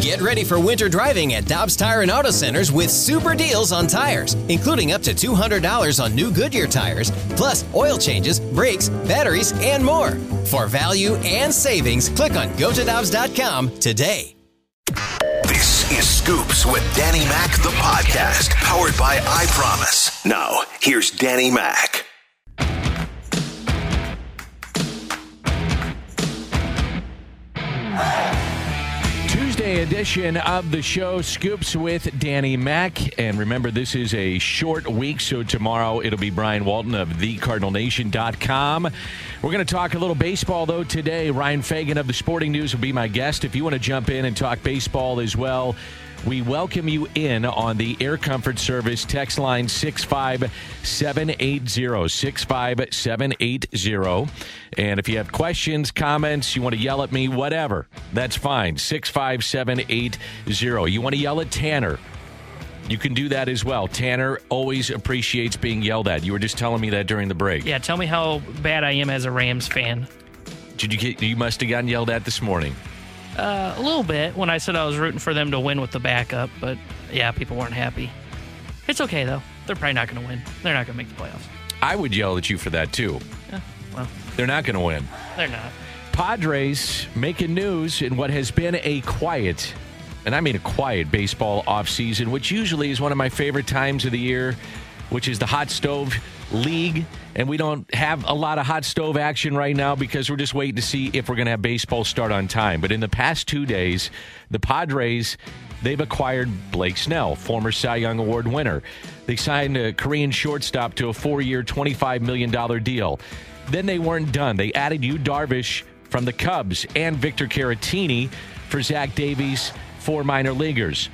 Get ready for winter driving at Dobbs Tire and Auto Centers with super deals on tires, including up to $200 on new Goodyear tires, plus oil changes, brakes, batteries, and more. For value and savings, click on gotodobbs.com today. This is Scoops with Danny Mac, the podcast, powered by I Promise. Now, here's Danny Mac. Edition of the show, Scoops with Danny Mac. And remember, this is a short week, so tomorrow it'll be Brian Walton of thecardinalnation.com. We're going to talk a little baseball, though, today. Ryan Fagan of the Sporting News will be my guest. If you want to jump in and talk baseball as well, we welcome you in on the Air Comfort Service text line 65780. 65780. And if you have questions, comments, you want to yell at me, whatever, that's fine. 65780. You want to yell at Tanner, you can do that as well. Tanner always appreciates being yelled at. You were just telling me that during the break. Yeah, tell me how bad I am as a Rams fan. Did you get, you must have gotten yelled at this morning. Uh, a little bit when I said I was rooting for them to win with the backup, but yeah, people weren't happy. It's okay though. They're probably not going to win. They're not going to make the playoffs. I would yell at you for that too. Yeah, well, They're not going to win. they're not. Padres making news in what has been a quiet, and I mean a quiet baseball offseason, which usually is one of my favorite times of the year, which is the hot stove league. And we don't have a lot of hot stove action right now because we're just waiting to see if we're going to have baseball start on time. But in the past two days, the Padres. They've acquired Blake Snell, former Cy Young Award winner. They signed a Korean shortstop to a four year, $25 million deal. Then they weren't done. They added Yu Darvish from the Cubs and Victor Caratini for Zach Davies, four minor leaguers.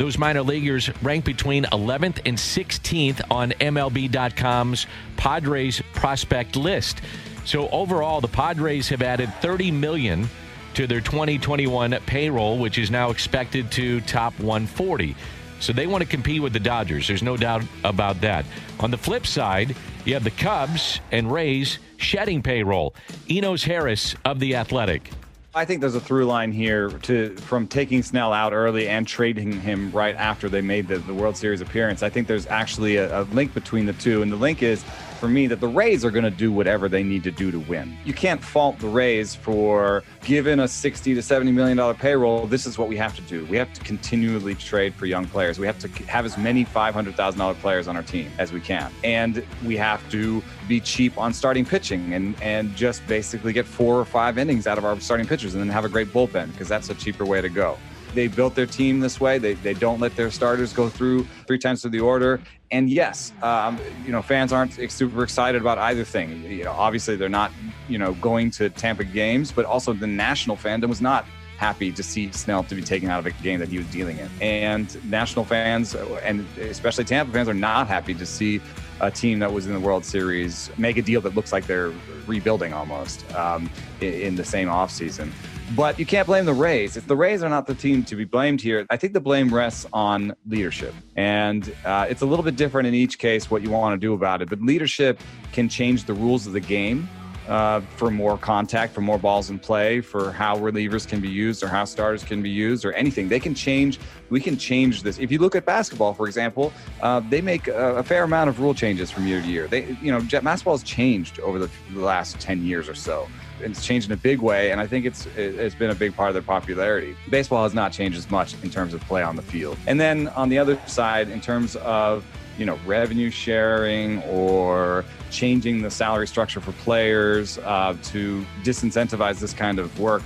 Those minor leaguers rank between 11th and 16th on MLB.com's Padres prospect list. So overall, the Padres have added 30 million to their 2021 payroll, which is now expected to top 140. So they want to compete with the Dodgers. There's no doubt about that. On the flip side, you have the Cubs and Rays shedding payroll. Eno Sarris of the Athletic. I think there's a through line here to from taking Snell out early and trading him right after they made the, the World Series appearance. I think there's actually a, a link between the two, and the link is for me that the Rays are going to do whatever they need to do to win. You can't fault the Rays for given a 60 to 70 million dollar payroll. This is what we have to do. We have to continually trade for young players. We have to have as many $500,000 players on our team as we can, and we have to be cheap on starting pitching and and just basically get four or five innings out of our starting pitchers, and then have a great bullpen because that's a cheaper way to go they built their team this way. They, they don't let their starters go through three times through the order. And yes, um, you know, fans aren't super excited about either thing. You know, obviously they're not, you know, going to Tampa games, but also the national fandom was not happy to see Snell to be taken out of a game that he was dealing in. And national fans, and especially Tampa fans, are not happy to see a team that was in the World Series make a deal that looks like they're rebuilding almost um, in the same offseason. But you can't blame the Rays. If the Rays are not the team to be blamed here, I think the blame rests on leadership. And uh, it's a little bit different in each case what you want to do about it. But leadership can change the rules of the game uh, for more contact, for more balls in play, for how relievers can be used or how starters can be used or anything. They can change. We can change this. If you look at basketball, for example, uh, they make a, a, fair amount of rule changes from year to year. They, you know, jet basketball has changed over the, the last 10 years or so it's changed in a big way, and I think it's it's been a big part of their popularity. Baseball has not changed as much in terms of play on the field. And then on the other side, in terms of you know revenue sharing or changing the salary structure for players uh, to disincentivize this kind of work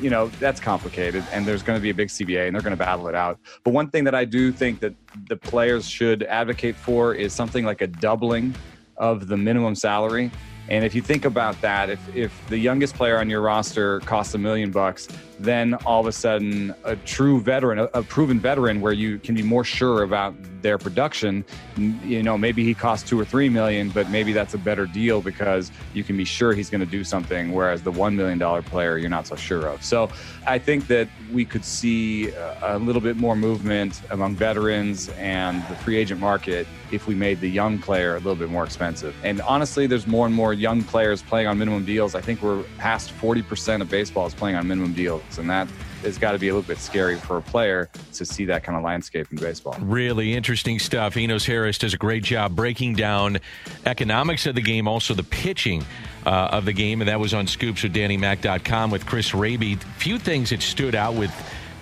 you know that's complicated and there's going to be a big cba and they're going to battle it out. But one thing that i do think that the players should advocate for is something like a doubling of the minimum salary. And if you think about that, if, if the youngest player on your roster costs a million bucks, then all of a sudden a true veteran, a, proven veteran where you can be more sure about their production, you know, maybe he costs two or three million, but maybe that's a better deal because you can be sure he's going to do something. Whereas the $1 million player, you're not so sure of. So I think that we could see a little bit more movement among veterans and the free agent market if we made the young player a little bit more expensive. And honestly, there's more and more young players playing on minimum deals. I think we're past 40% of baseball is playing on minimum deals. And that has got to be a little bit scary for a player to see that kind of landscape in baseball. Really interesting stuff. Eno Sarris does a great job breaking down economics of the game, also the pitching uh, of the game, and that was on Scoops with DannyMac.com with Chris Raby. Few things that stood out with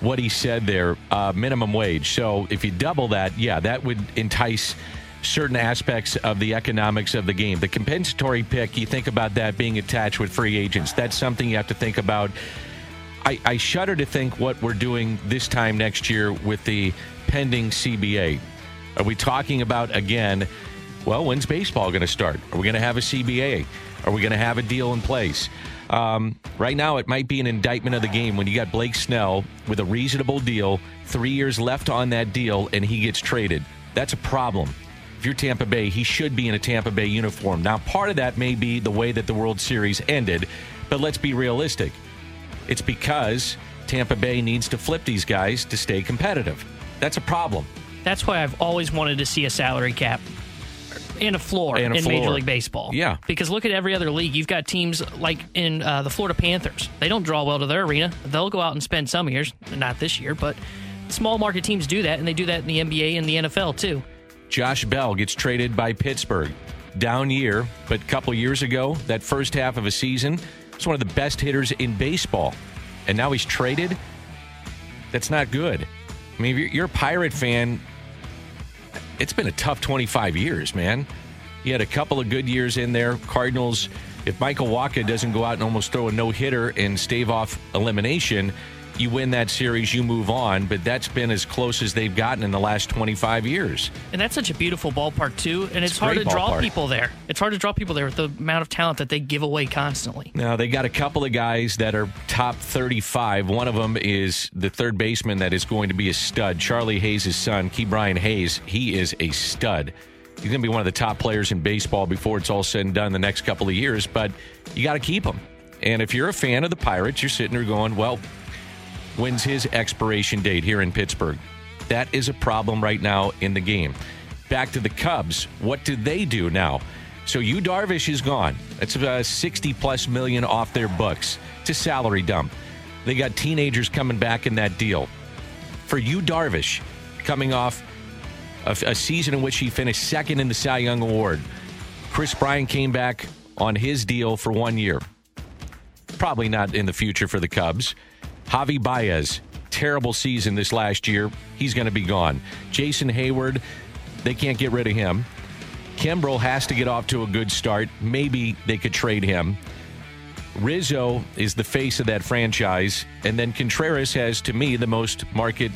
what he said there. Uh, minimum wage. So if you double that, yeah, that would entice certain aspects of the economics of the game. The compensatory pick, you think about that being attached with free agents. That's something you have to think about. I, I shudder to think what we're doing this time next year with the pending CBA. Are we talking about again? Well, when's baseball going to start? Are we going to have a CBA? Are we going to have a deal in place? Um, right now, it might be an indictment of the game when you got Blake Snell with a reasonable deal, three years left on that deal, and he gets traded. That's a problem. If you're Tampa Bay, he should be in a Tampa Bay uniform. Now, part of that may be the way that the World Series ended, but let's be realistic. It's because Tampa Bay needs to flip these guys to stay competitive. That's a problem. That's why I've always wanted to see a salary cap and a floor And a in floor. Major League Baseball. Yeah. Because look at every other league. You've got teams like in uh, the Florida Panthers. They don't draw well to their arena. They'll go out and spend some years, not this year, but small market teams do that, and they do that in the NBA and the NFL too. Josh Bell gets traded by Pittsburgh. Down year, but a couple years ago, that first half of a season, was one of the best hitters in baseball. And now he's traded? That's not good. I mean, if you're, a Pirate fan, it's been a tough 25 years, man. He had a couple of good years in there. Cardinals, if Michael Wacha doesn't go out and almost throw a no hitter and stave off elimination, you win that series, you move on. But that's been as close as they've gotten in the last 25 years. And that's such a beautiful ballpark too, and it's, It's hard to draw ballpark. people there. It's hard to draw people there with the amount of talent that they give away constantly. Now, they got a couple of guys that are top 35. One of them is the third baseman that is going to be a stud, Charlie Hayes' son, Ke'Bryan Hayes. He is a stud. He's going to be one of the top players in baseball before it's all said and done the next couple of years, but you got to keep him. And if you're a fan of the Pirates, you're sitting there going, well, when's his expiration date here in Pittsburgh? That is a problem right now in the game. Back to the Cubs. What do they do now? So Yu Darvish is gone. That's uh, 60 plus million off their books. It's a salary dump. They got teenagers coming back in that deal. For Yu Darvish, coming off a, a season in which he finished second in the Cy Young Award, Kris Bryant came back on his deal for one year. Probably not in the future for the Cubs. Javi Baez, terrible season this last year. He's going to be gone. Jason Heyward, they can't get rid of him. Kimbrel has to get off to a good start. Maybe they could trade him. Rizzo is the face of that franchise. And then Contreras has, to me, the most market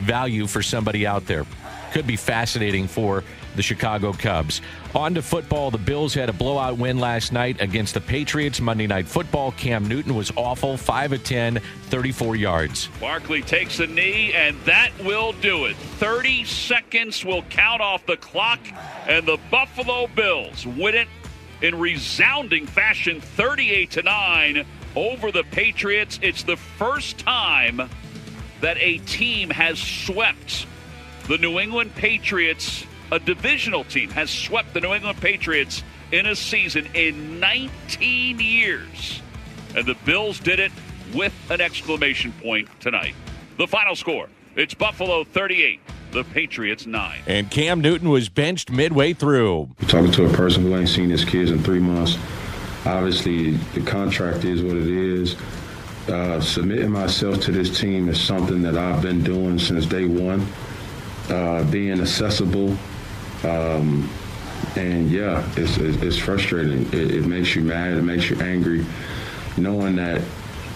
value for somebody out there. Could be fascinating for the Chicago Cubs. On to football. The Bills had a blowout win last night against the Patriots. Monday Night Football. Cam Newton was awful. 5 of 10, 34 yards. Barkley takes a knee, and that will do it. 30 seconds will count off the clock, and the Buffalo Bills win it in resounding fashion 38 to 9 over the Patriots. It's the first time that a team has swept the New England Patriots, a divisional team, has swept the New England Patriots in a season in 19 years. And the Bills did it with an exclamation point tonight. The final score it's Buffalo 38, the Patriots 9. And Cam Newton was benched midway through. Talking to a person who ain't seen his kids in three months, obviously the contract is what it is. Uh, submitting myself to this team is something that I've been doing since day one. Uh, being accessible, um, and yeah, it's, it's, frustrating. It, it makes you mad. It makes you angry, knowing that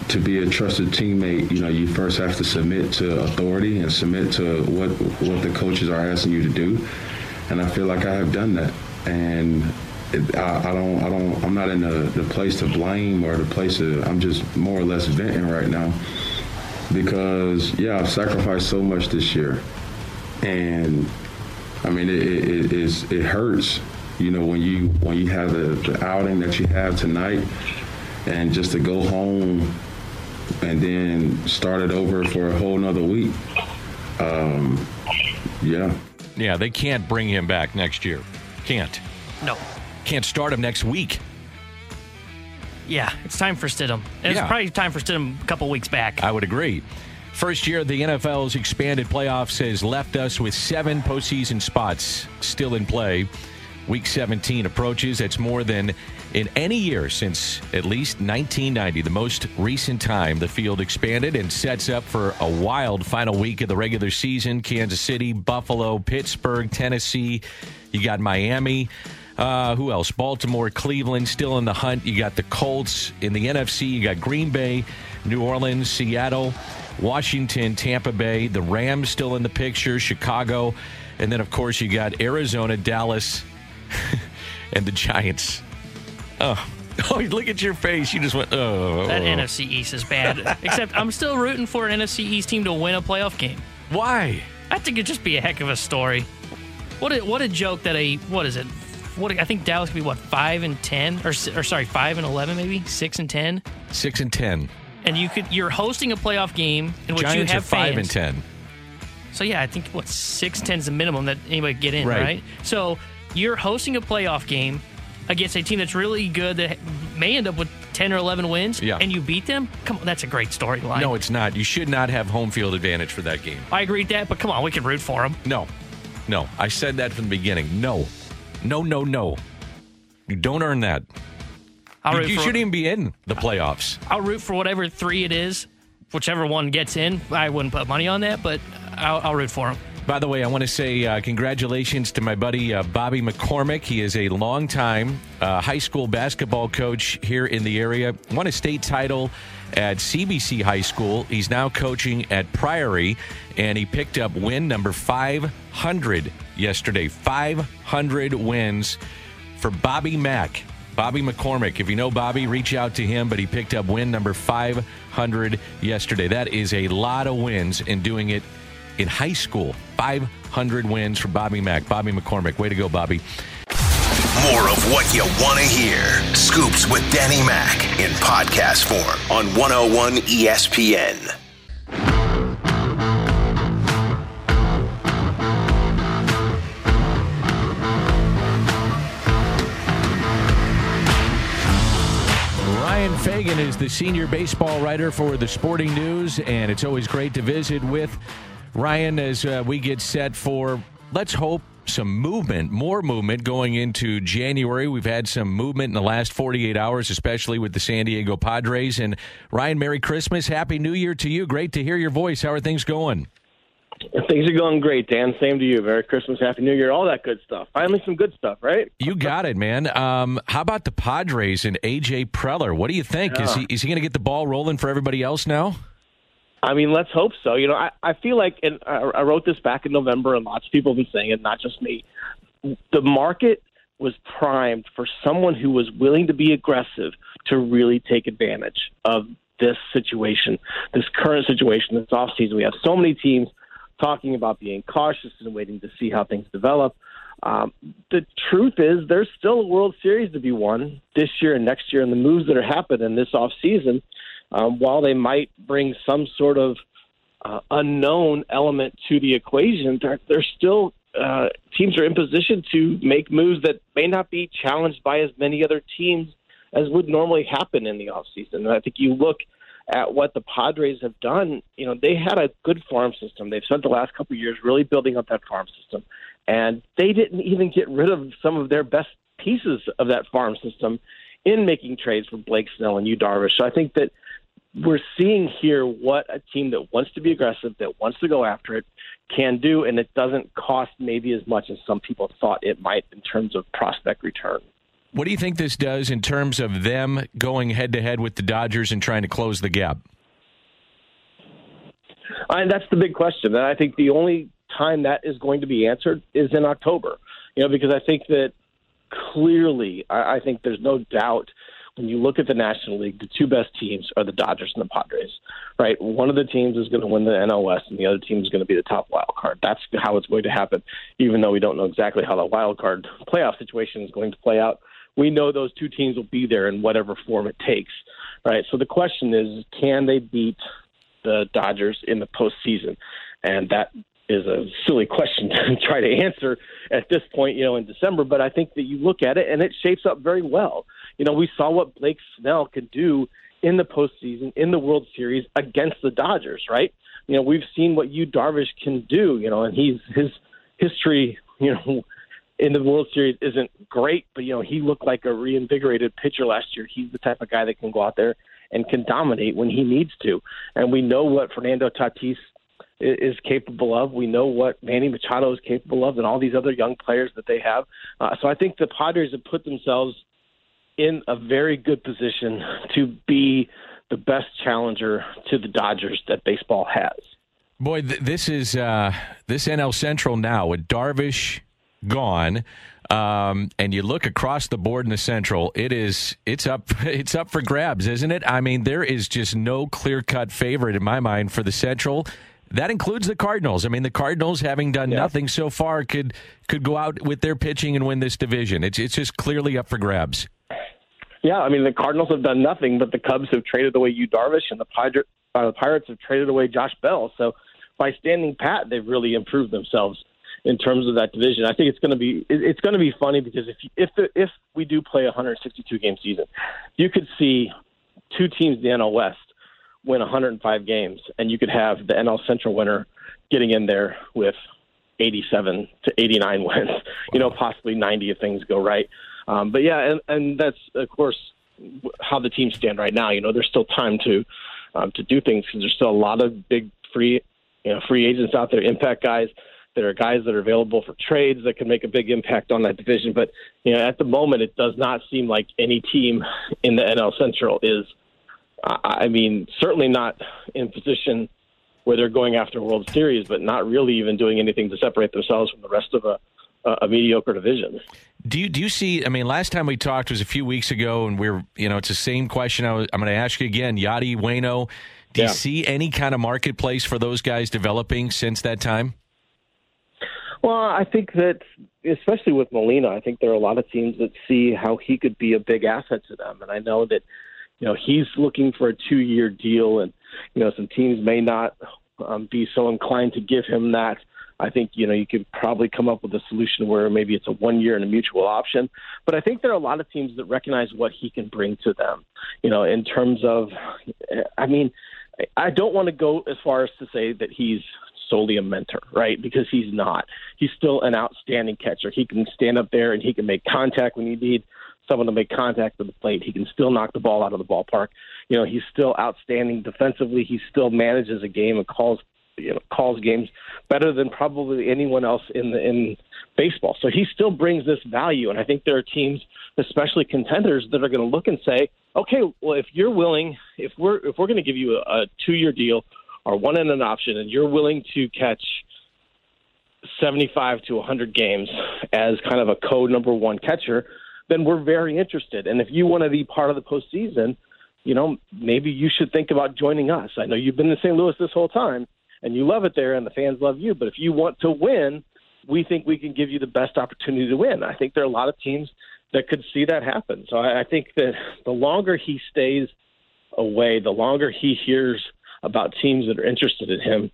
to be a trusted teammate, you know, you first have to submit to authority and submit to what what the coaches are asking you to do. And I feel like I have done that. And it, I, I don't, I don't, I'm not in the, the place to blame or the place to. I'm just more or less venting right now because yeah, I've sacrificed so much this year, and I mean, it, it, it is it hurts, you know, when you when you have the, the outing that you have tonight, and just to go home and then start it over for a whole nother week. Um, yeah. Yeah, they can't bring him back next year. Can't. No. Can't start him next week. Yeah, it's time for Stidham. It's Yeah. probably time for Stidham a couple weeks back. I would agree. First year of the NFL's expanded playoffs has left us with seven postseason spots still in play. Week 17 approaches. That's more than in any year since at least 1990, the most recent time the field expanded and sets up for a wild final week of the regular season. Kansas City, Buffalo, Pittsburgh, Tennessee. You got Miami. Uh, who else? Baltimore, Cleveland still in the hunt. You got the Colts in the NFC. You got Green Bay, New Orleans, Seattle, Washington, Tampa Bay. The Rams still in the picture. Chicago. And then, of course, you got Arizona, Dallas, and the Giants. Oh. Oh, look at your face. You just went, oh. oh, oh. That NFC East is bad. Except I'm still rooting for an NFC East team to win a playoff game. Why? I think it'd just be a heck of a story. What a, what a joke that a, what is it? What I think Dallas could be what five and ten or or sorry five and eleven maybe six and 10? 6 and ten. And you could you're hosting a playoff game in which Giants you have are five fans. and ten. So yeah, I think what six ten is the minimum that anybody could get in, Right. right. So you're hosting a playoff game against a team that's really good that may end up with ten or eleven wins, Yeah. and you beat them. Come on, that's a great storyline. No, it's not. You should not have home field advantage for that game. I agree with that, but come on, we can root for them. No, no. I said that from the beginning. No, no, no, no. You don't earn that. I'll You, shouldn't even be in the playoffs. I'll root for whatever three it is, whichever one gets in. I wouldn't put money on that, but I'll, I'll root for them. By the way, I want to say uh, congratulations to my buddy uh, Bobby McCormick. He is a longtime uh, high school basketball coach here in the area. Won a state title at CBC High School. He's now coaching at Priory, and he picked up win number 500 yesterday. 500 wins for Bobby Mack. Bobby McCormick. If you know Bobby, reach out to him, but he picked up win number 500 yesterday. That is a lot of wins in doing it in high school. 500 wins for Bobby Mack. Bobby McCormick. Way to go, Bobby. More of what you want to hear. Scoops with Danny Mac in podcast form on 101 ESPN. Ryan Fagan is the senior baseball writer for the Sporting News, and it's always great to visit with Ryan as uh, we get set for, let's hope, some movement, more movement going into January. We've had some movement in the last 48 hours, especially with the San Diego Padres. And Ryan, Merry Christmas. Happy New Year to you. Great to hear your voice. How are things going? Things are going great, Dan. Same to you. Merry Christmas, Happy New Year, all that good stuff. Finally, some good stuff, right? You got it, man. Um, how about the Padres and AJ Preller? What do you think? Is he is he going to get the ball rolling for everybody else now? I mean, let's hope so. You know, I, I feel like, and I, I wrote this back in November, and lots of people have been saying it, not just me. The market was primed for someone who was willing to be aggressive to really take advantage of this situation, this current situation, this offseason. We have so many teams talking about being cautious and waiting to see how things develop. Um, the truth is, there's still a World Series to be won this year and next year, and the moves that are happening this offseason, um, while they might bring some sort of uh, unknown element to the equation, they're, they're still uh, teams are in position to make moves that may not be challenged by as many other teams as would normally happen in the offseason. And I think you look at what the Padres have done, you know, they had a good farm system. They've spent the last couple of years really building up that farm system. And they didn't even get rid of some of their best pieces of that farm system in making trades for Blake Snell and Yu Darvish. So I think that we're seeing here what a team that wants to be aggressive, that wants to go after it, can do, and it doesn't cost maybe as much as some people thought it might in terms of prospect return. What do you think this does in terms of them going head to head with the Dodgers and trying to close the gap? And that's the big question. And I think the only time that is going to be answered is in October. You know, because I think that clearly, I, I think there's no doubt when you look at the National League, the two best teams are the Dodgers and the Padres, right? One of the teams is going to win the NL West, and the other team is going to be the top wild card. That's how it's going to happen, even though we don't know exactly how the wild card playoff situation is going to play out. We know those two teams will be there in whatever form it takes, right? So the question is, can they beat the Dodgers in the postseason? And that is a silly question to try to answer at this point, you know, in December. But I think that you look at it and it shapes up very well. You know, we saw what Blake Snell could do in the postseason, in the World Series against the Dodgers, right? you know, we've seen what Yu Darvish can do, you know, and he's his history, you know, in the World Series isn't great, but you know, he looked like a reinvigorated pitcher last year. He's the type of guy that can go out there and can dominate when he needs to. And we know what Fernando Tatis is capable of. We know what Manny Machado is capable of, and all these other young players that they have. Uh, so I think the Padres have put themselves in a very good position to be the best challenger to the Dodgers that baseball has. Boy, th- this is uh, this NL Central now with Darvish gone. Um, and you look across the board in the Central, it is it's up it's up for grabs, isn't it? I mean, there is just no clear cut favorite in my mind for the Central. That includes the Cardinals. I mean, the Cardinals, having done yeah. nothing so far, could could go out with their pitching and win this division. It's it's just clearly up for grabs. Yeah, I mean, the Cardinals have done nothing, but the Cubs have traded away Yu Darvish, and the, Pirates, uh, the Pirates have traded away Josh Bell. So by standing pat, they've really improved themselves in terms of that division. I think it's going to be it's going to be funny because if if the, if we do play a 162 game season, you could see two teams in the NL West win 105 games, and you could have the NL Central winner getting in there with 87 to 89 wins. You know, possibly 90 if things go right. Um, but yeah, and, and that's of course how the teams stand right now. You know, there's still time to um, to do things because there's still a lot of big free you know free agents out there, impact guys. There are guys that are available for trades that can make a big impact on that division. But you know, at the moment, it does not seem like any team in the NL Central is. I mean, certainly not in position where they're going after a World Series, but not really even doing anything to separate themselves from the rest of a, a mediocre division. Do you do you see? I mean, last time we talked was a few weeks ago, and we're you know it's the same question. I was, I'm going to ask you again, Yadi Waino. Do yeah. you see any kind of marketplace for those guys developing since that time? Well, I think that especially with Molina, I think there are a lot of teams that see how he could be a big asset to them, and I know that you know he's looking for a two-year deal, and you know some teams may not um, be so inclined to give him that. I think you know you could probably come up with a solution where maybe it's a one year and a mutual option. But I think there are a lot of teams that recognize what he can bring to them. You know, in terms of, I mean, I don't want to go as far as to say that he's solely a mentor, right? Because he's not. He's still an outstanding catcher. He can stand up there and he can make contact when you need someone to make contact with the plate. He can still knock the ball out of the ballpark. You know, he's still outstanding defensively. He still manages a game and calls you know calls games better than probably anyone else in the in baseball. So he still brings this value, and I think there are teams, especially contenders, that are going to look and say, okay, well if you're willing, if we're if we're going to give you a, a two year deal or one in an option, and you're willing to catch 75 to 100 games as kind of a code number one catcher, then we're very interested. And if you want to be part of the postseason, you know, maybe you should think about joining us. I know you've been in St. Louis this whole time, and you love it there and the fans love you. But if you want to win, we think we can give you the best opportunity to win. I think there are a lot of teams that could see that happen. So I, I think that the longer he stays away, the longer he hears about teams that are interested in him,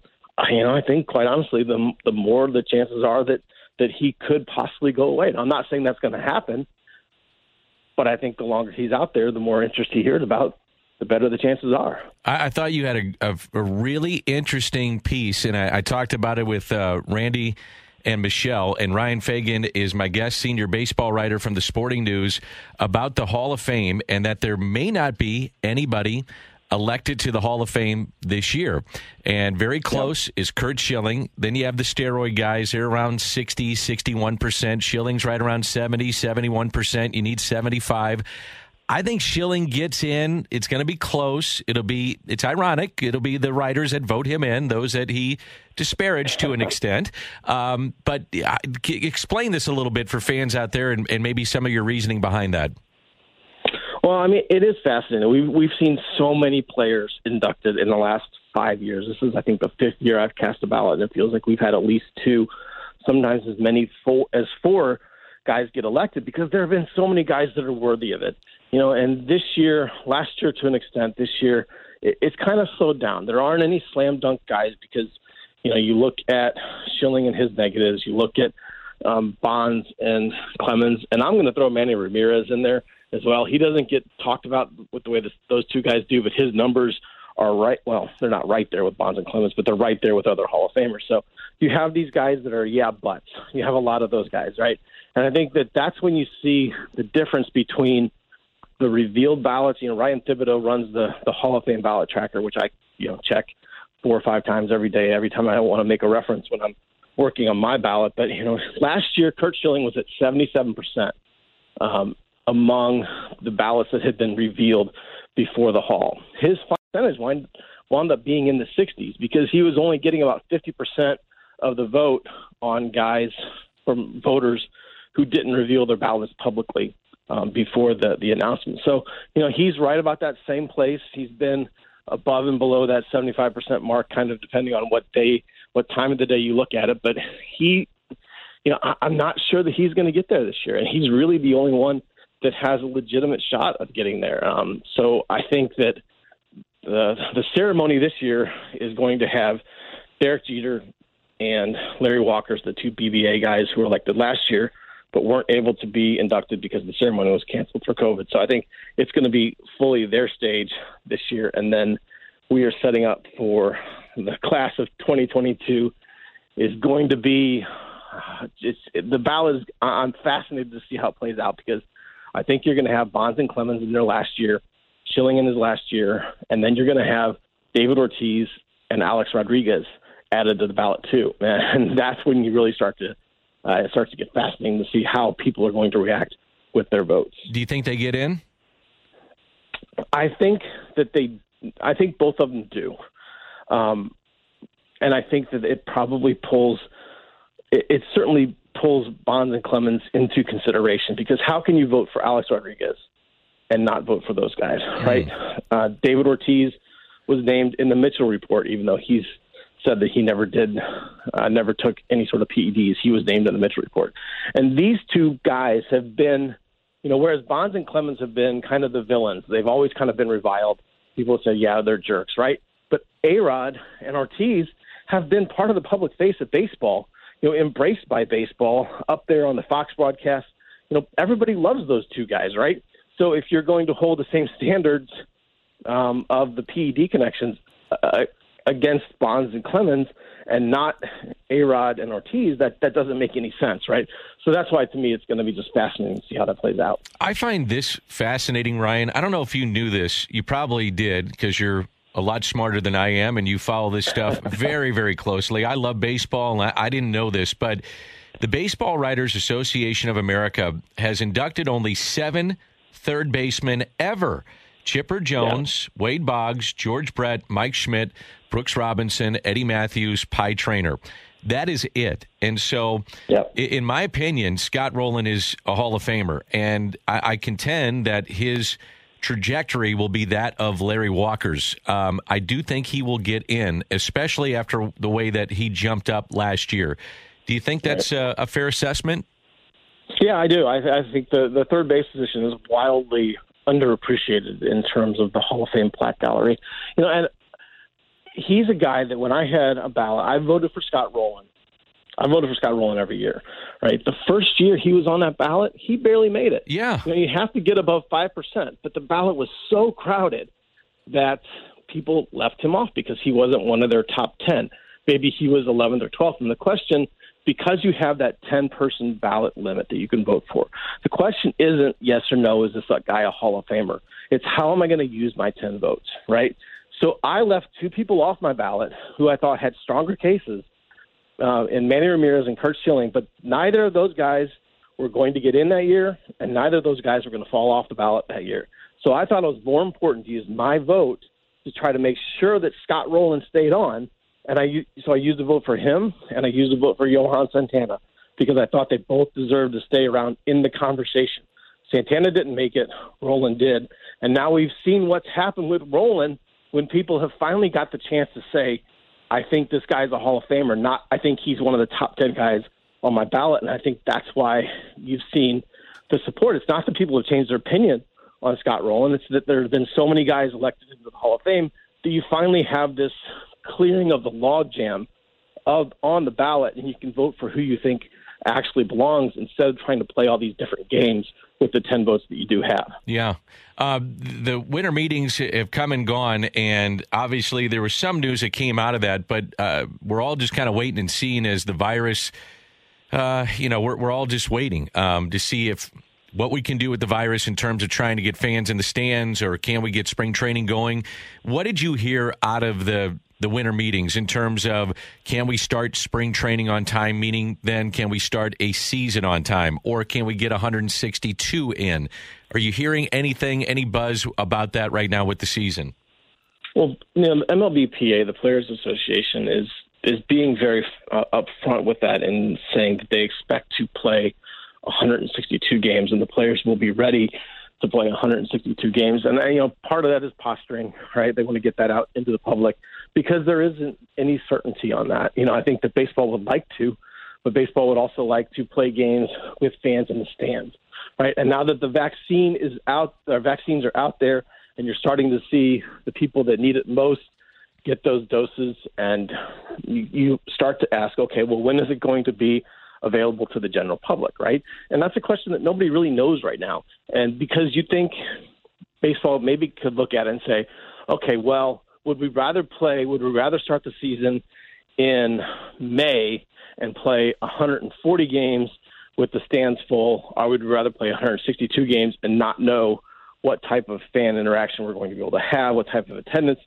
you know, I think quite honestly, the the more the chances are that that he could possibly go away. Now, I'm not saying that's going to happen, but I think the longer he's out there, the more interest he hears about the better the chances are. I, I thought you had a, a, a, really interesting piece, and I, I talked about it with uh, Randy and Michelle. And Ryan Fagan is my guest, senior baseball writer from the Sporting News, about the Hall of Fame and that there may not be anybody elected to the Hall of Fame this year. And very close yep. is Curt Schilling. Then you have the steroid guys. They're around 60, 61%. Schilling's right around 70, 71%. You need 75. I think Schilling gets in. It's going to be close. It'll be. It's ironic. It'll be the writers that vote him in, those that he disparaged to an extent. Um, but uh, explain this a little bit for fans out there, and, and maybe some of your reasoning behind that. Well, I mean, it is fascinating. We've we've seen so many players inducted in the last five years. This is, I think, the fifth year I've cast a ballot, and it feels like we've had at least two, sometimes as many four, as four guys get elected because there have been so many guys that are worthy of it you know, and this year, last year to an extent, this year, it, it's kind of slowed down. There aren't any slam dunk guys because, you know, you look at Schilling and his negatives, you look at um, Bonds and Clemens, and I'm going to throw Manny Ramirez in there as well. He doesn't get talked about with the way this, those two guys do, but his numbers are right. Well, they're not right there with Bonds and Clemens, but they're right there with other Hall of Famers. So you have these guys that are yeah buts. You have a lot of those guys, right? And I think that that's when you see the difference between the revealed ballots. You know, Ryan Thibodaux runs the the Hall of Fame ballot tracker, which I you know check four or five times every day. Every time I want to make a reference when I'm working on my ballot. But you know, last year Curt Schilling was at 77 percent um, among the ballots that had been revealed before the Hall. His percentage wound, wound up being in the 60s because he was only getting about 50 percent of the vote on guys from voters who didn't reveal their ballots publicly um, before the the announcement. So you know he's right about that same place. He's been above and below that 75% mark, kind of depending on what day, what time of the day you look at it. But he, you know, I, I'm not sure that he's going to get there this year, and he's really the only one that has a legitimate shot of getting there. Um, so I think that the the ceremony this year is going to have Derek Jeter and Larry Walker's the two BBA guys who were elected last year but weren't able to be inducted because the ceremony was canceled for COVID. So I think it's going to be fully their stage this year, and then we are setting up for the class of 2022 is going to be it's the ballot is I'm fascinated to see how it plays out because I think you're going to have Bonds and Clemens in their last year, Schilling in his last year, and then you're going to have David Ortiz and Alex Rodriguez added to the ballot too, and that's when you really start to uh, it starts to get fascinating to see how people are going to react with their votes. Do you think they get in? I think that they, I think both of them do, um, and I think that it probably pulls, it, it certainly pulls Bonds and Clemens into consideration because how can you vote for Alex Rodriguez and not vote for those guys, mm. right? Uh, David Ortiz was named in the Mitchell report, even though he's said that he never did, uh, never took any sort of PEDs. He was named in the Mitchell report. And these two guys have been, you know, whereas Bonds and Clemens have been kind of the villains, they've always kind of been reviled. People say, yeah, they're jerks, right? But Arod and Ortiz have been part of the public face of baseball, you know, embraced by baseball up there on the Fox broadcast. You know, everybody loves those two guys, right? So if you're going to hold the same standards um, of the PED connections, uh, against Bonds and Clemens and not Arod and Ortiz, that that doesn't make any sense, right? So that's why to me it's going to be just fascinating to see how that plays out. I find this fascinating, Ryan. I don't know if you knew this. You probably did because you're a lot smarter than I am and you follow this stuff very, very closely. I love baseball and I, I didn't know this, but the Baseball Writers Association of America has inducted only seven third basemen ever. Chipper Jones, yeah. Wade Boggs, George Brett, Mike Schmidt, Brooks Robinson, Eddie Mathews, Pie Traynor. That is it. And so, yep. in my opinion, Scott Rolen is a Hall of Famer. And I, I contend that his trajectory will be that of Larry Walker's. Um, I do think he will get in, especially after the way that he jumped up last year. Do you think that's a, a fair assessment? Yeah, I do. I, I think the, the third base position is wildly underappreciated in terms of the Hall of Fame plaque gallery. You know, and he's a guy that when I had a ballot, I voted for Scott Rolen. I voted for Scott Rolen every year, right? The first year he was on that ballot, he barely made it. Yeah. You, know, you have to get above 5%, but the ballot was so crowded that people left him off because he wasn't one of their top 10. Maybe he was 11th or 12th. And the question, because you have that 10 person ballot limit that you can vote for, the question isn't yes or no, is this guy a Hall of Famer? It's how am I going to use my 10 votes, right? So I left two people off my ballot who I thought had stronger cases uh, in Manny Ramirez and Curt Schilling, but neither of those guys were going to get in that year, and neither of those guys were going to fall off the ballot that year. So I thought it was more important to use my vote to try to make sure that Scott Rolen stayed on, and I so I used a vote for him, and I used a vote for Johan Santana because I thought they both deserved to stay around in the conversation. Santana didn't make it, Rolen did, and now we've seen what's happened with Rolen when people have finally got the chance to say, I think this guy's a Hall of Famer, not I think he's one of the top 10 guys on my ballot. And I think that's why you've seen the support. It's not that people have changed their opinion on Scott Rolen, it's that there have been so many guys elected into the Hall of Fame that you finally have this clearing of the logjam of on the ballot and you can vote for who you think actually belongs instead of trying to play all these different games with the 10 votes that you do have. Yeah. Uh, the winter meetings have come and gone, and obviously there was some news that came out of that, but uh, we're all just kind of waiting and seeing as the virus, uh, you know, we're, we're all just waiting um, to see if what we can do with the virus in terms of trying to get fans in the stands or can we get spring training going. What did you hear out of the the winter meetings in terms of can we start spring training on time meaning then can we start a season on time or can we get 162 in are you hearing anything any buzz about that right now with the season well you know, mlbpa the players association is is being very uh, upfront with that and saying that they expect to play 162 games, and the players will be ready to play 162 games. And you know, part of that is posturing, right? They want to get that out into the public because there isn't any certainty on that. You know, I think that baseball would like to, but baseball would also like to play games with fans in the stands, right? And now that the vaccine is out, our vaccines are out there, and you're starting to see the people that need it most get those doses, and you, you start to ask, okay, well, when is it going to be available to the general public, right? And that's a question that nobody really knows right now. And because you think baseball maybe could look at it and say, okay, well, would we rather play, would we rather start the season in May and play 140 games with the stands full, or would we rather play 162 games and not know what type of fan interaction we're going to be able to have, what type of attendance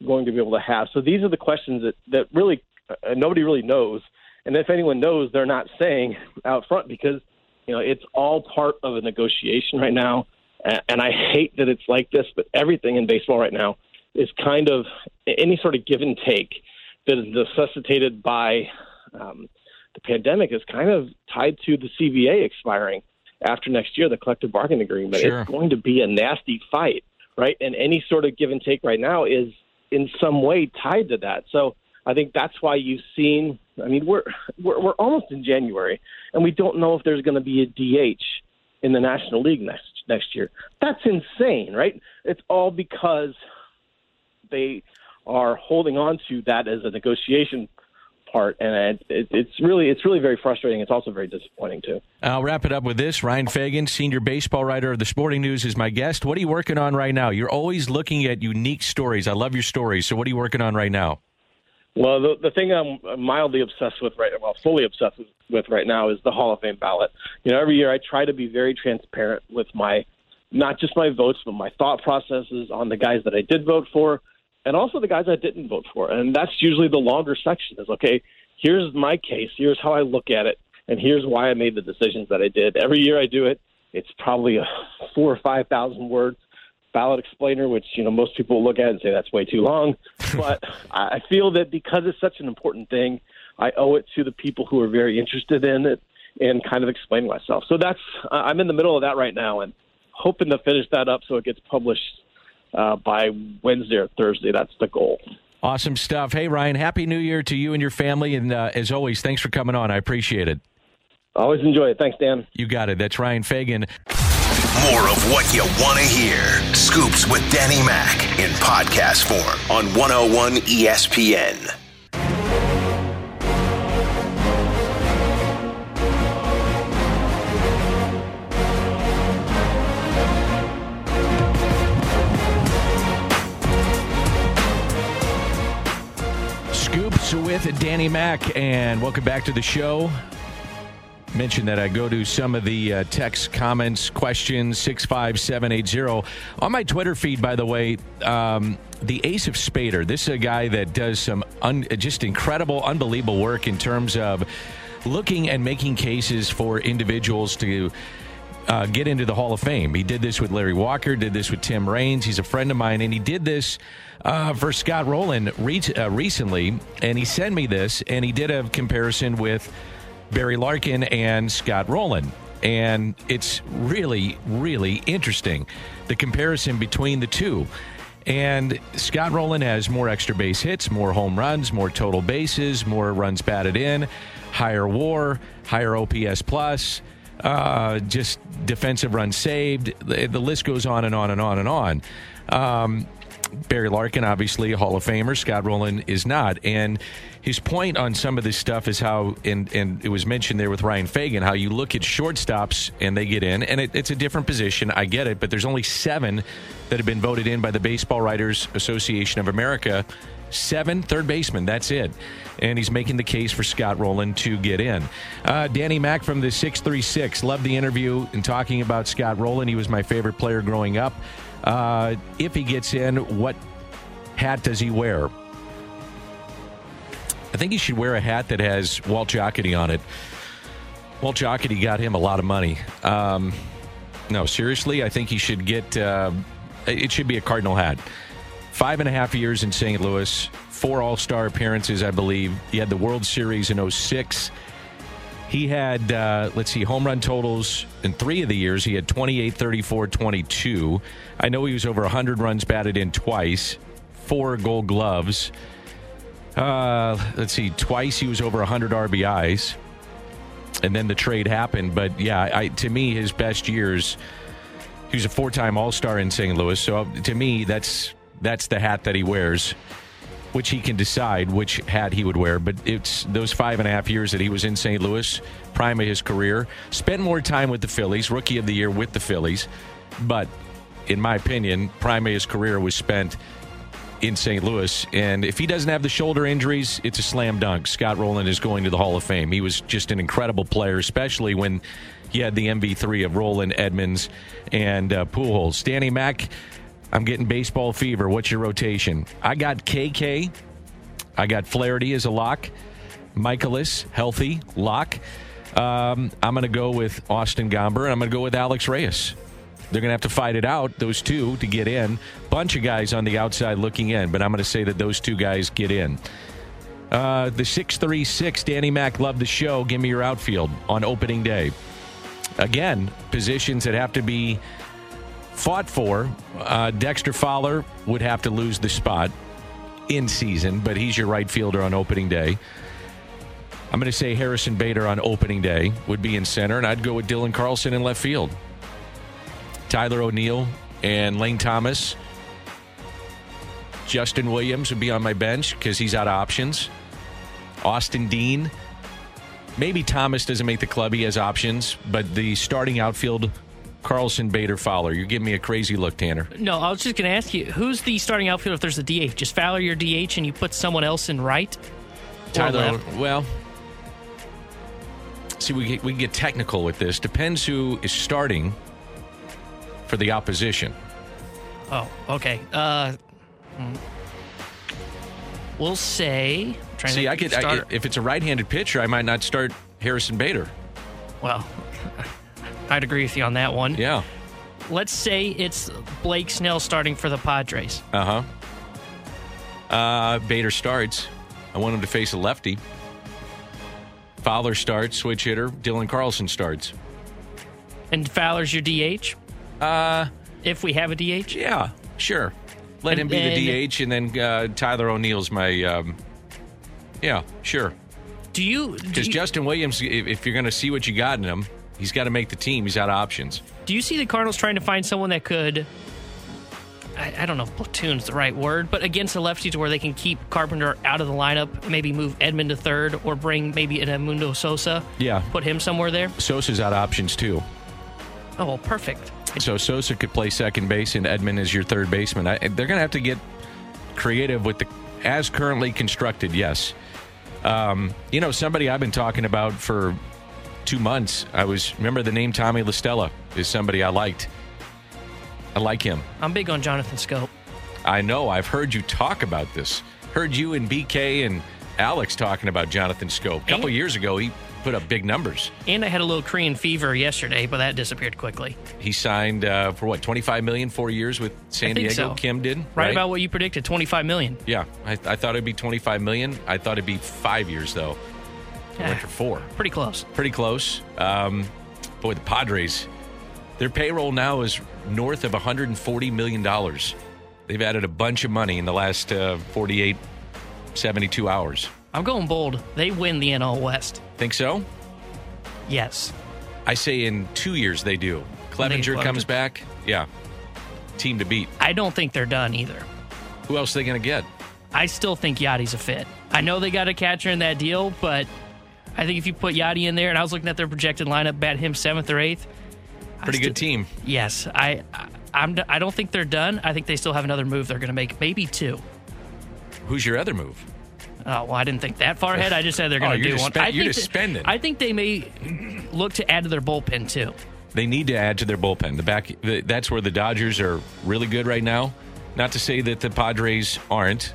we're going to be able to have? So these are the questions that, that really uh, nobody really knows. And if anyone knows, they're not saying out front because you know it's all part of a negotiation right now. And I hate that it's like this, but everything in baseball right now is kind of any sort of give and take that is necessitated by um, the pandemic is kind of tied to the CBA expiring after next year, the collective bargaining agreement. Sure. It's going to be a nasty fight, right? And any sort of give and take right now is in some way tied to that. So I think that's why you've seen. I mean, we're we're, we're almost in January, and we don't know if there's going to be a DH in the National League next next year. That's insane, right? It's all because they are holding on to that as a negotiation part, and it, it's really it's really very frustrating. It's also very disappointing too. I'll wrap it up with this: Ryan Fagan, senior baseball writer of the Sporting News, is my guest. What are you working on right now? You're always looking at unique stories. I love your stories. So, what are you working on right now? Well, the, the thing I'm mildly obsessed with right well, fully obsessed with right now is the Hall of Fame ballot. You know, every year I try to be very transparent with my not just my votes, but my thought processes on the guys that I did vote for, and also the guys I didn't vote for. And that's usually the longer section. Is okay. Here's my case. Here's how I look at it, and here's why I made the decisions that I did. Every year I do it. It's probably a four or five thousand words ballot explainer, which you know most people look at and say that's way too long. But I feel that because it's such an important thing, I owe it to the people who are very interested in it and kind of explain myself. So that's I'm in the middle of that right now and hoping to finish that up so it gets published uh, by Wednesday or Thursday. That's the goal. Awesome stuff. Hey Ryan, happy New Year to you and your family, and uh, as always, thanks for coming on. I appreciate it. Always enjoy it. Thanks, Dan. You got it. That's Ryan Fagan. More of what you want to hear. Scoops with Danny Mac in podcast form on 101 ESPN. With Danny Mac, and welcome back to the show. Mention that I go to some of the uh, text comments, questions, 65780. On my Twitter feed, by the way, um, the Ace of Spader. This is a guy that does some un- just incredible, unbelievable work in terms of looking and making cases for individuals to uh, get into the Hall of Fame. He did this with Larry Walker, did this with Tim Raines. He's a friend of mine, and he did this uh, for Scott Rolen re- uh, recently. And he sent me this, and he did a comparison with Barry Larkin and Scott Rolen. And it's really, really interesting the comparison between the two. And Scott Rolen has more extra base hits, more home runs, more total bases, more runs batted in, higher WAR, higher OPS plus, uh, just defensive runs saved. The, the, list goes on and on and on and on. Um, Barry Larkin, obviously a Hall of Famer. Scott Rolen is not. And his point on some of this stuff is how, and, and it was mentioned there with Ryan Fagan, how you look at shortstops and they get in, and it, it's a different position. I get it, but there's only seven that have been voted in by the Baseball Writers Association of America. Seven third baseman. That's it. And he's making the case for Scott Rolen to get in. Uh, Danny Mac from the 636. Loved the interview and talking about Scott Rolen. He was my favorite player growing up. Uh, if he gets in, what hat does he wear? I think he should wear a hat that has Walt Jocketty on it. Walt Jocketty got him a lot of money. Um, no, seriously, I think he should get. Uh, it should be a Cardinal hat. Five and a half years in St. Louis, four All Star appearances, I believe. He had the World Series in 06. He had, uh, let's see, home run totals in three of the years. He had 28, 34, 22. I know he was over 100 runs batted in twice, four gold gloves. Uh, let's see, twice he was over 100 RBIs. And then the trade happened. But yeah, I, to me, his best years, he was a four time All Star in St. Louis. So to me, that's that's the hat that he wears which he can decide which hat he would wear. But it's those five and a half years that he was in St. Louis, prime of his career, spent more time with the Phillies, rookie of the year with the Phillies. But in my opinion, prime of his career was spent in St. Louis. And if he doesn't have the shoulder injuries, it's a slam dunk. Scott Rolen is going to the Hall of Fame. He was just an incredible player, especially when he had the MV3 of Rowland, Edmonds, and uh, Pujols. Danny Mac I'm getting baseball fever. What's your rotation? I got KK. I got Flaherty as a lock. Mikolas, healthy, lock. Um, I'm going to go with Austin Gomber, and I'm going to go with Alex Reyes. They're going to have to fight it out, those two, to get in. Bunch of guys on the outside looking in, but I'm going to say that those two guys get in. Uh, the 636, Danny Mac, love the show. Give me your outfield on opening day. Again, positions that have to be fought for. Uh, Dexter Fowler would have to lose the spot in season, but he's your right fielder on opening day. I'm going to say Harrison Bader on opening day would be in center, and I'd go with Dylan Carlson in left field. Tyler O'Neill and Lane Thomas. Justin Williams would be on my bench because he's out of options. Austin Dean. Maybe Thomas doesn't make the club. He has options, but the starting outfield Carlson, Bader, Fowler. You're giving me a crazy look, Tanner. No, I was just going to ask you who's the starting outfield if there's a DH? Just Fowler your DH and you put someone else in right? Tyler, well, see, we get, we get technical with this. Depends who is starting for the opposition. Oh, okay. Uh, hmm. we'll say. See, I could I, if it's a right-handed pitcher, I might not start Harrison Bader. Well, I'd agree with you on that one. Yeah. Let's say it's Blake Snell starting for the Padres. Uh-huh. Uh Bader starts. I want him to face a lefty. Fowler starts, switch hitter. Dylan Carlson starts. And Fowler's your DH? Uh, if we have a DH? Yeah, sure. Let and, him be the DH, and then uh, Tyler O'Neill's my. Um, yeah, sure. Do you? Because Justin Williams, if, if you're going to see what you got in him, He's got to make the team. He's out of options. Do you see the Cardinals trying to find someone that could? I, I don't know if platoon's the right word, but against the lefties where they can keep Carpenter out of the lineup, maybe move Edman to third, or bring maybe an Edmundo Sosa. Yeah, put him somewhere there. Sosa's out of options too. Oh well, perfect. So Sosa could play second base, and Edman is your third baseman. I, they're going to have to get creative with the as currently constructed. Yes. Um, you know, somebody I've been talking about for two months, I was remember the name Tommy La Stella is somebody I liked. I like him. I'm big on Jonathan Schoop. I know. I've heard you talk about this. Heard you and BK and Alex talking about Jonathan Schoop. A couple and, years ago, he put up big numbers. And I had a little Korean fever yesterday, but that disappeared quickly. He signed uh, for what, 25 million, four years with San Diego? So. Kim did? Right, right, about what you predicted, 25 million. Yeah, I, I thought it'd be 25 million. I thought it'd be five years, though. Went for four. Pretty close. Pretty close. Um, boy, the Padres, their payroll now is north of $140 million. They've added a bunch of money in the last uh, 48, 72 hours. I'm going bold. They win the NL West. Think so? Yes. I say in two years they do. Clevinger comes back. Yeah. Team to beat. I don't think they're done either. Who else are they going to get? I still think Yadi's a fit. I know they got a catcher in that deal, but I think if you put Yadi in there, and I was looking at their projected lineup, bat him seventh or eighth. Pretty good team. Yes, I, I I'm I don't think they're done. I think they still have another move they're going to make, maybe two. Who's your other move? Oh well, I didn't think that far ahead. I just said they're Oh, going to you're do one. spend- I you're think just that- spending. I think they may look to add to their bullpen too. They need to add to their bullpen. The back the, that's where the Dodgers are really good right now. Not to say that the Padres aren't.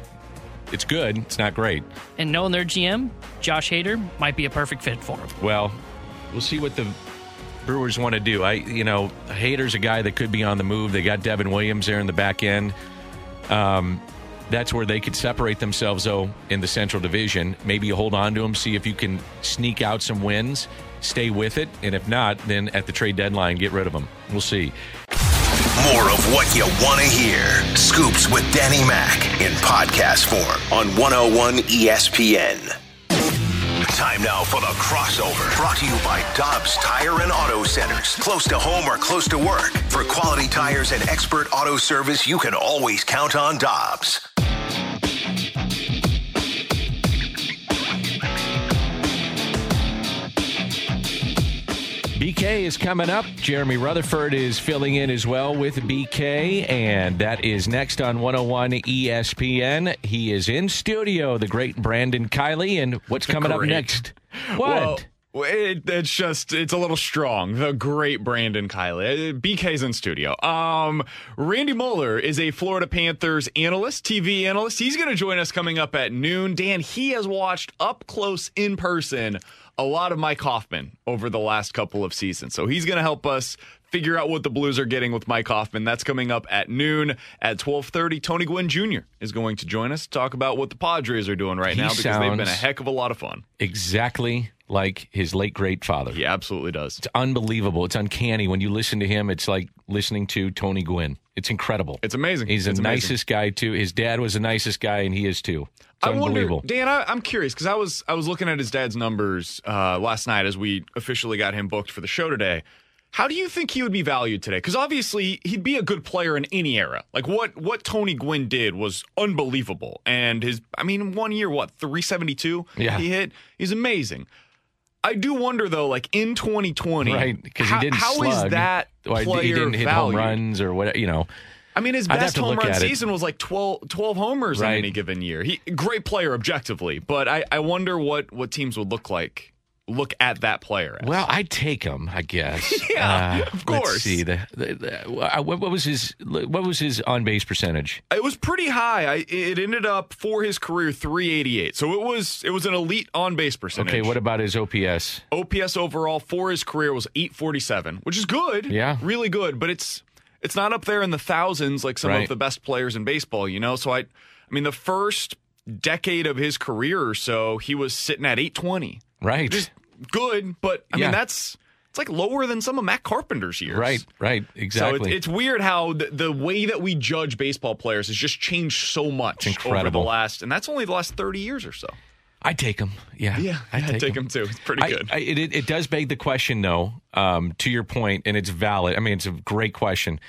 It's good. It's not great. And knowing their GM, Josh Hader, might be a perfect fit for them. Well, we'll see what the Brewers want to do. I, you know, Hader's a guy that could be on the move. They got Devin Williams there in the back end. Um, that's where they could separate themselves, though, in the Central Division. Maybe you hold on to them, see if you can sneak out some wins, stay with it, and if not, then at the trade deadline, get rid of them. We'll see. More of what you want to hear. Scoops with Danny Mac in podcast form on 101 ESPN. Time now for the crossover. Brought to you by Dobbs Tire and Auto Centers. Close to home or close to work. For quality tires and expert auto service, you can always count on Dobbs. BK is coming up. Jeremy Rutherford is filling in as well with BK, and that is next on 101 ESPN. He is in studio, the great Brandon Kiley, and what's coming up next? What? Well, it, it's just it's a little strong. The great Brandon Kiley. BK's in studio. Um, Randy Moller is a Florida Panthers analyst, TV analyst. He's going to join us coming up at noon. Dan, he has watched up close in person a lot of Mike Hoffman over the last couple of seasons. So he's going to help us figure out what the Blues are getting with Mike Hoffman. That's coming up at noon at 12:30. Tony Gwynn Jr. is going to join us to talk about what the Padres are doing right He now because they've been a heck of a lot of fun. exactly like his late great father. He absolutely does. It's unbelievable. It's uncanny when you listen to him. It's like listening to Tony Gwynn. It's incredible. It's amazing. He's the It's amazing. nicest guy too. His dad was the nicest guy, and he is too. I wonder. Dan. I, I'm curious because I was I was looking at his dad's numbers uh, last night as we officially got him booked for the show today. How do you think he would be valued today? Because obviously he'd be a good player in any era. Like what what Tony Gwynn did was unbelievable, and his I mean one year what 372 Yeah. he hit. He's amazing. I do wonder though, like in 2020, right? Because he how- didn't how is slug. that player he didn't hit home runs or what? You know, I mean, his best home run season was like 12, 12 homers Right. in any given year. He great player objectively, but I, I wonder what what teams would look like look at that player. As. Well, I'd take him, I guess. Yeah, Uh, of course. Let's see. The, the, the- uh, what, what was his what was his on base percentage? it was pretty high. I, it ended up for his career three eighty eight. So it was it was an elite on base percentage. Okay, what about his OPS? OPS overall for his career was eight forty seven, which is good. Yeah. really good, but it's it's not up there in the thousands like some Right. of the best players in baseball. You know, so I I mean the first decade of his career or so, he was sitting at eight twenty. Right. just good, but I Yeah. mean that's it's like lower than some of Matt Carpenter's years. Right, right, So exactly. it, it's weird how the, the way that we judge baseball players has just changed so much over the incredible. last, and that's only the last thirty years or so. I'd take him. Yeah, Yeah, I'd I'd take him too. It's pretty good. I, it, it, it does beg the question, though, um, to your point, and it's valid. I mean, it's a great question.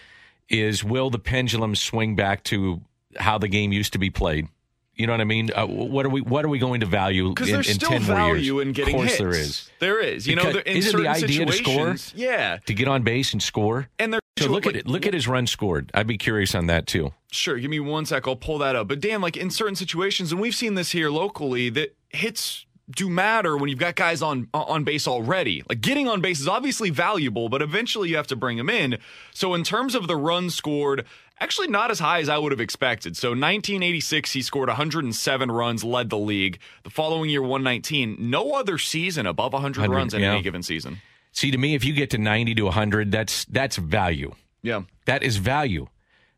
Is will the pendulum swing back to how the game used to be played? You know what I mean? Uh, what are we What are we going to value Because in, there's in still 10 more years? value in getting Of course, hits. there is. There is. You know, Because there, in isn't the idea to score? yeah. To get on base and score. And they're So look like, at it. Look at his run scored. I'd be curious on that too. Sure, give me one sec. I'll pull that up. But Dan, like in certain situations, and we've seen this here locally, that hits do matter when you've got guys on on base already. Like getting on base is obviously valuable, but eventually you have to bring them in. So in terms of the runs scored, actually not as high as I would have expected. So 1986, he scored 107 runs, led the league. The following year, 119. No other season above 100, 100, runs in yeah. any given season. See, to me, if you get to ninety to hundred, that's that's value. Yeah. That is value.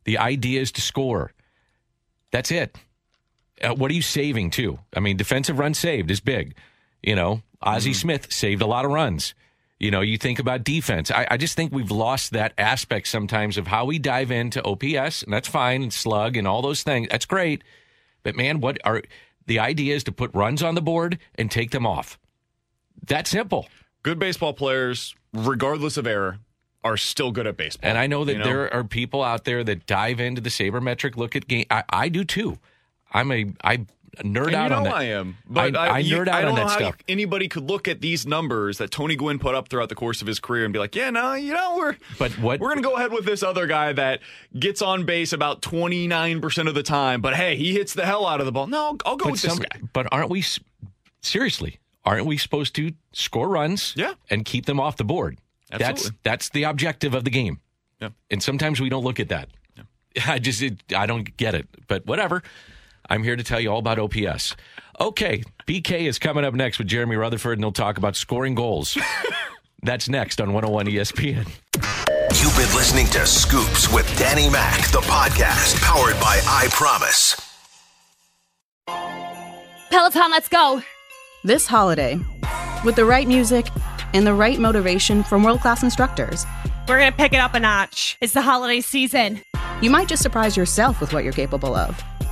The idea is to score. That's it. Uh, what are you saving too? I mean, defensive run saved is big. You know, Ozzie Smith saved a lot of runs. You know, you think about defense. I, I just think we've lost that aspect sometimes of how we dive into OPS, and that's fine, and slug and all those things. That's great. But man, what are the idea is to put runs on the board and take them off. That simple. Good baseball players, regardless of error, are still good at baseball. And I know that you there are people out there that dive into the sabermetric, look at game. I, I do too. I'm a I nerd And out you know on that. I am, but I, I you- nerd out I on that stuff. anybody could look at these numbers that Tony Gwynn put up throughout the course of his career and be like, "Yeah, no, you know, we're But what- we're gonna go ahead with this other guy that gets on base about twenty nine percent of the time, but hey, he hits the hell out of the ball. No, I'll go with some, this guy. but aren't we seriously? Aren't we supposed to score runs? Yeah. and keep them off the board. That's Absolutely. that's that's the objective of the game. Yeah. And sometimes we don't look at that. Yeah. I just it, I don't get it. But whatever. I'm here to tell you all about OPS. Okay, BK is coming up next with Jeremy Rutherford, and they'll talk about scoring goals. That's next on 101 ESPN. You've been listening to Scoops with Danny Mac, the podcast powered by I Promise. Peloton, let's go. This holiday, with the right music and the right motivation from world class instructors, We're going to pick it up a notch. It's the holiday season. you might just surprise yourself with what you're capable of.